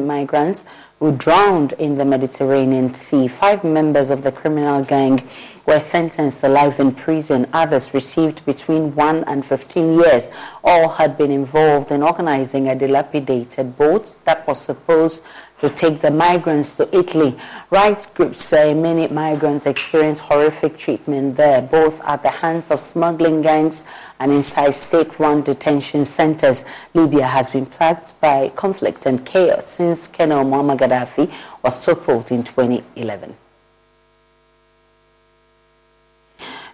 Migrants who drowned in the Mediterranean Sea. Five members of the criminal gang were sentenced to life in prison. Others received between 1 and 15 years. All had been involved in organizing a dilapidated boat that was supposed to take the migrants to Italy. Rights groups say many migrants experience horrific treatment there, both at the hands of smuggling gangs and inside state run detention centers. Libya has been plagued by conflict and chaos since Colonel Muammar Gaddafi was toppled in 2011.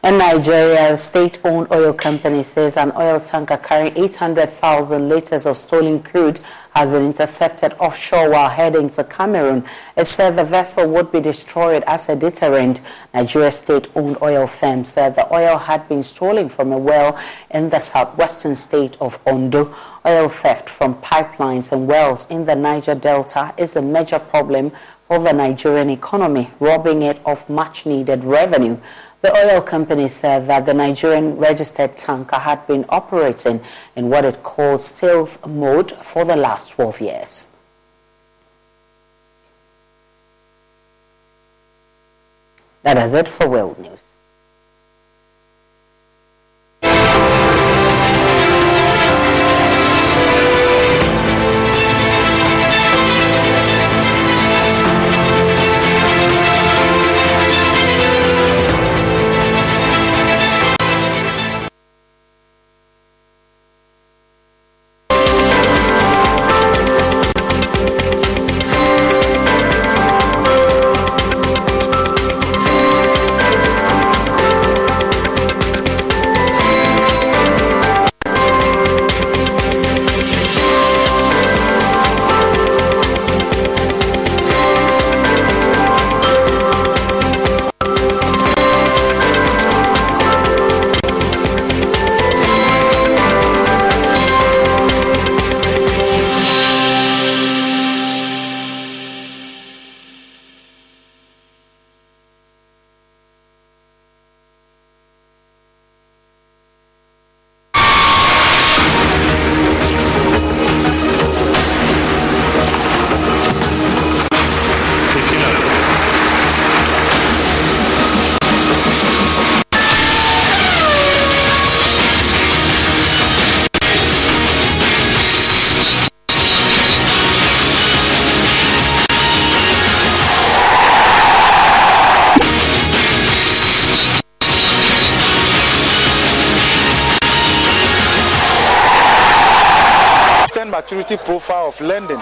In Nigeria, a state-owned oil company says an oil tanker carrying 800,000 liters of stolen crude has been intercepted offshore while heading to Cameroon. It said the vessel would be destroyed as a deterrent. Nigeria state-owned oil firm said the oil had been stolen from a well in the southwestern state of Ondo. Oil theft from pipelines and wells in the Niger Delta is a major problem for the Nigerian economy, robbing it of much-needed revenue. The oil company said that the Nigerian registered tanker had been operating in what it called stealth mode for the last 12 years. That is it for World News. Maturity profile of lending.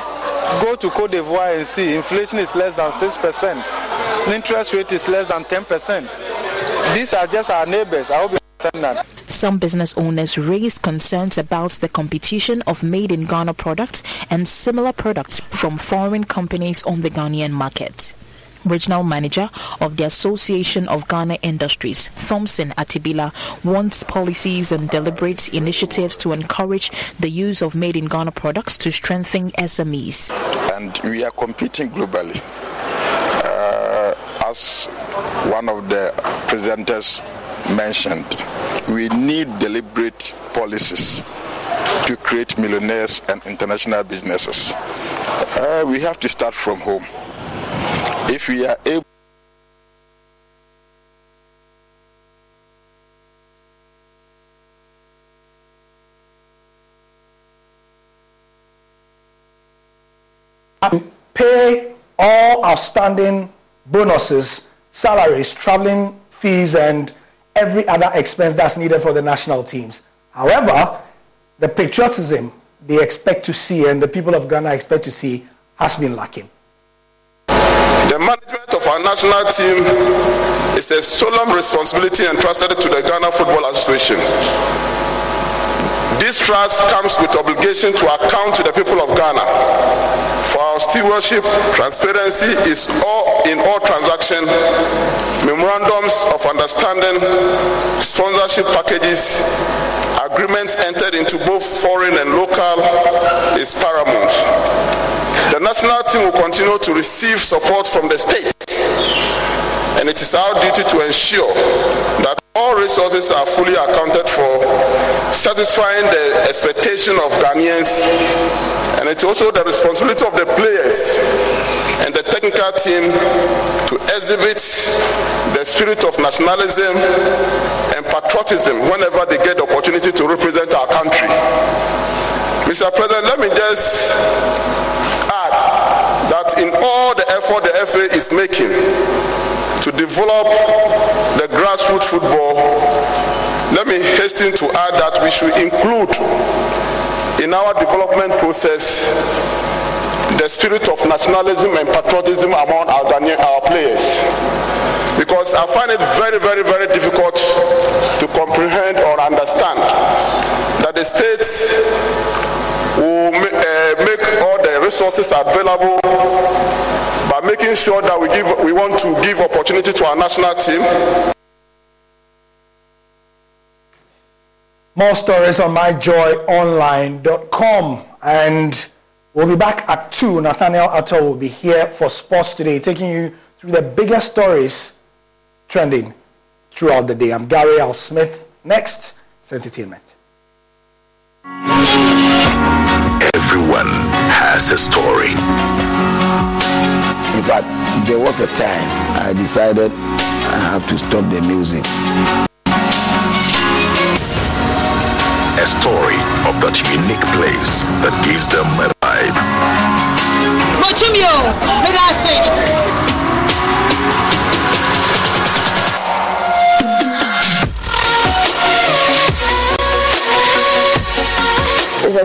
Go to Cote d'Ivoire and see inflation is less than 6%, interest rate is less than 10%. These are just our neighbors. I hope you understand that. Some business owners raised concerns about the competition of made in Ghana products and similar products from foreign companies on the Ghanaian market. Regional Manager of the Association of Ghana Industries, Thompson Atibila, wants policies and deliberate initiatives to encourage the use of made in Ghana products to strengthen SMEs. And we are competing globally. Uh, as one of the presenters mentioned, we need deliberate policies to create millionaires and international businesses. Uh, we have to start from home. If we are able to pay all outstanding bonuses, salaries, traveling fees, and every other expense that's needed for the national teams. However, the patriotism they expect to see and the people of Ghana expect to see has been lacking. The management of our national team is a solemn responsibility entrusted to the Ghana Football Association. This trust comes with obligation to account to the people of Ghana. For our stewardship, transparency is all in all transactions, memorandums of understanding, sponsorship packages, agreements entered into both foreign and local is paramount. The national team will continue to receive support from the state, and it is our duty to ensure that all resources are fully accounted for, satisfying the expectation of Ghanaians, and it's also the responsibility of the players and the technical team to exhibit the spirit of nationalism and patriotism whenever they get the opportunity to represent our country. Mr. President, let me just add that in all the effort the FA is making to develop the grassroots football, let me hasten to add that we should include in our development process the spirit of nationalism and patriotism among our, our players. Because I find it very, very, very difficult to comprehend or understand that the states will uh, make all the resources available by making sure that we give we want to give opportunity to our national team. More stories on myjoyonline.com and we'll be back at 2 nathaniel attoh will be here for sports today taking you through the biggest stories trending throughout the day. I'm gary Al-Smith. Next it's entertainment Everyone has a story. In fact, there was a time I decided I have to stop the music. A story of that unique place that gives them a vibe. is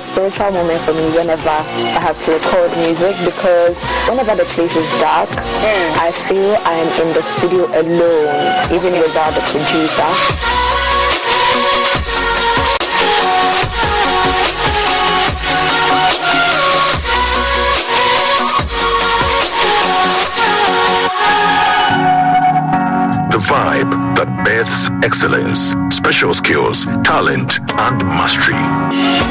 spiritual moment for me whenever I have to record music because whenever the place is dark, mm. I feel I am in the studio alone, even without the producer. The vibe that births excellence, special skills, talent, and mastery.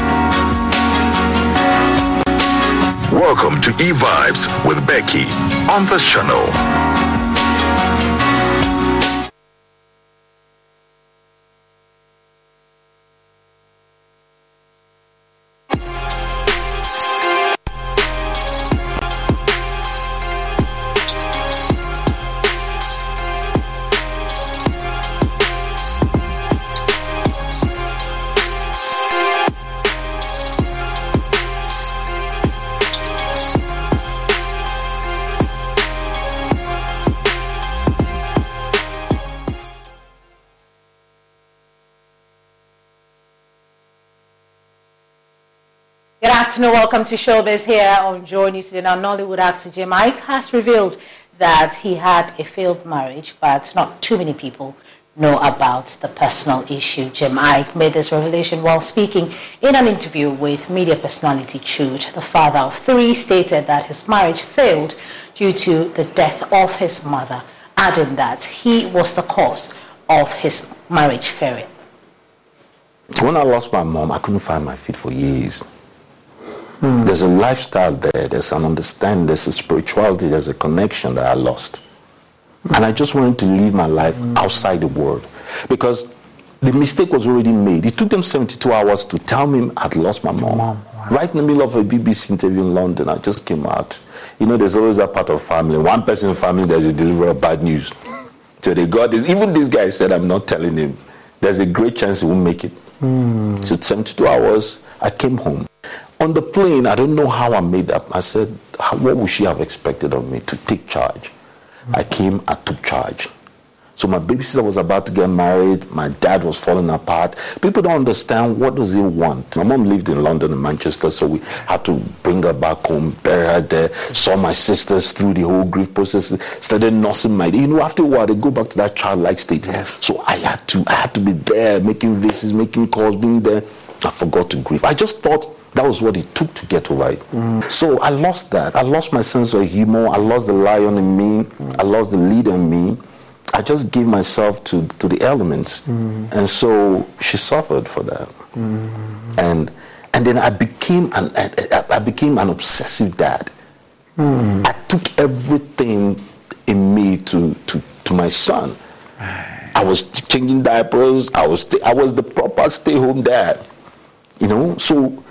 Welcome to E Vibes with Becky on this channel. Afternoon. Welcome to Showbiz here on Joy News. Today. Now, Nollywood actor Jim Iyke has revealed that he had a failed marriage, but not too many people know about the personal issue. Jim Iyke made this revelation while speaking in an interview with media personality Chude. The father of three stated that his marriage failed due to the death of his mother, adding that he was the cause of his marriage failing. When I lost my mom, I couldn't find my feet for years. Hmm. There's a lifestyle there, there's an understanding, there's a spirituality, there's a connection that I lost. And I just wanted to live my life outside the world because the mistake was already made. It took them 72 hours to tell me I'd lost my mom. mom. Wow. Right in the middle of a BBC interview in London, I just came out. You know, there's always that part of family. One person in family, there's a deliverer of bad news. So they got this. Even this guy said, I'm not telling him. There's a great chance he won't make it. Mm. So 72 hours, I came home. On the plane, I don't know how I made up. I said, what would she have expected of me to take charge? I came, I took charge. So my babysitter was about to get married. My dad was falling apart. People don't understand what does he want. My mom lived in London and Manchester, so we had to bring her back home, bury her there. Saw my sisters through the whole grief process. Started nursing my. You know, after a while, they go back to that childlike state. Yes. So I had to, I had to be there, making visits, making calls, being there. I forgot to grieve. I just thought that was what it took to get over it. Mm. So I lost that. I lost my sense of humor. I lost the lion in me. Mm. I lost the leader in me. I just gave myself to, to the elements. Mm. And so she suffered for that. And, and then I became an, I, I became an obsessive dad. I took everything in me to, to, to my son. I was changing diapers. I was, I was the proper stay home dad. You know, so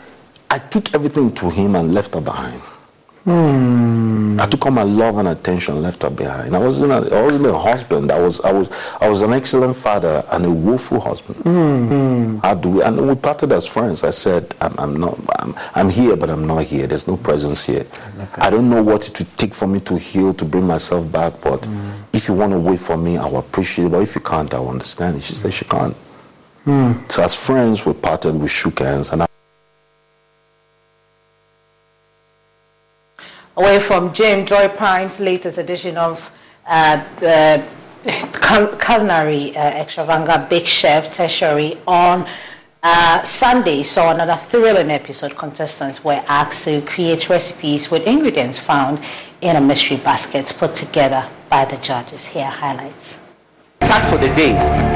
I took everything to him and left her behind. Hmm. I took all my love and attention, left her behind. I wasn't a, I wasn't a husband. I was I was I was an excellent father and a woeful husband. Hmm. I do, and we parted as friends. I said, I'm, I'm not. I'm, I'm, here, but I'm not here. There's no presence here. I don't know what it would take for me to heal to bring myself back. But hmm. if you want to wait for me, I'll appreciate it. But if you can't, I'll understand. She said she can't. Hmm. So as friends, we parted. We shook hands, and. I away from Jim Joy Prime's latest edition of uh, the culinary uh, extravaganza Big Chef Tertiary on uh, Sunday saw another thrilling episode. Contestants were asked to create recipes with ingredients found in a mystery basket put together by the judges. Here highlights. Task for the day.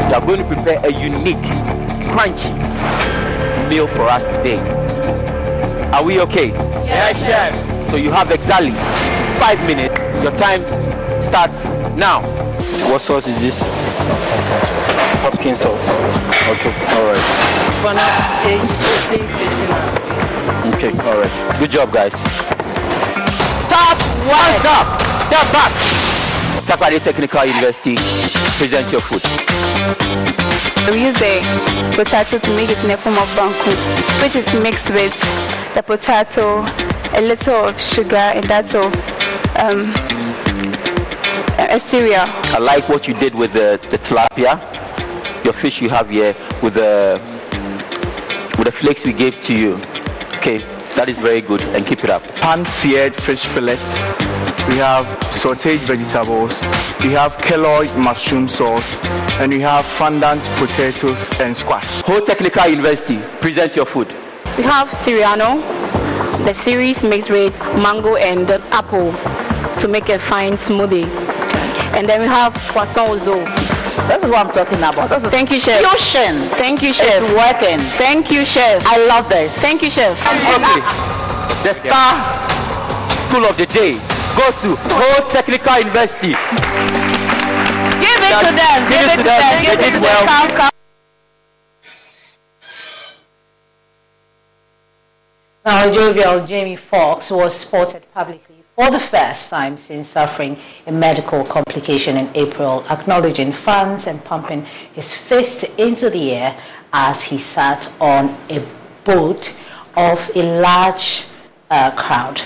We are going to prepare a unique, crunchy meal for us today. Are we okay? Yes, chef. So you have exactly five minutes. Your time starts now. What sauce is this? Pumpkin sauce. Okay, alright. Okay, alright. Good job, guys. Stop! Hands up! Step back! Takoradi Technical University, present your food. We use a potato to make it in a form of banku, which is mixed with the potato, a little of sugar and that's all. Um, a cereal. I like what you did with the, the tilapia, your fish you have here with the with the flakes we gave to you. Okay, that is very good and keep it up. Pan-seared fish fillets. We have sauteed vegetables. We have keloid mushroom sauce. And we have fondant potatoes and squash. Ho Technical University, present your food. We have Siriano, the series mixed with mango and apple to make a fine smoothie. And then we have poisson ozo. This is what I'm talking about. This is Thank you, chef. Fusion. Thank you, chef. It's working. Thank you, chef. I love this. Thank you, chef. Okay. Ah. The star school of the day goes to Ho Technical University. Give it to them. Give, it to them. Give it to them. Come, come. Now, jovial Jamie Foxx was spotted publicly for the first time since suffering a medical complication in April, acknowledging fans and pumping his fist into the air as he sat on a boat of a large uh, crowd.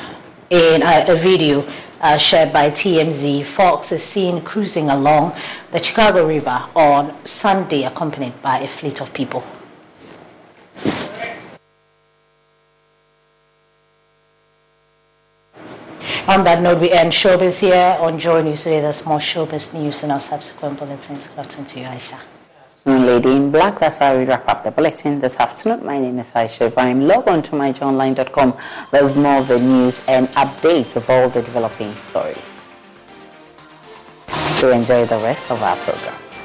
In a, video uh, shared by TMZ, Foxx is seen cruising along the Chicago River on Sunday, accompanied by a fleet of people. On that note, we end showbiz here on Joy News today. There's more showbiz news in our subsequent bulletins. Good afternoon to you, Aisha. Lady in Black, that's how we wrap up the bulletin this afternoon. My name is Aisha Ibrahim. Log on to myjoyonline.com. There's more of the news and updates of all the developing stories. To enjoy the rest of our programs.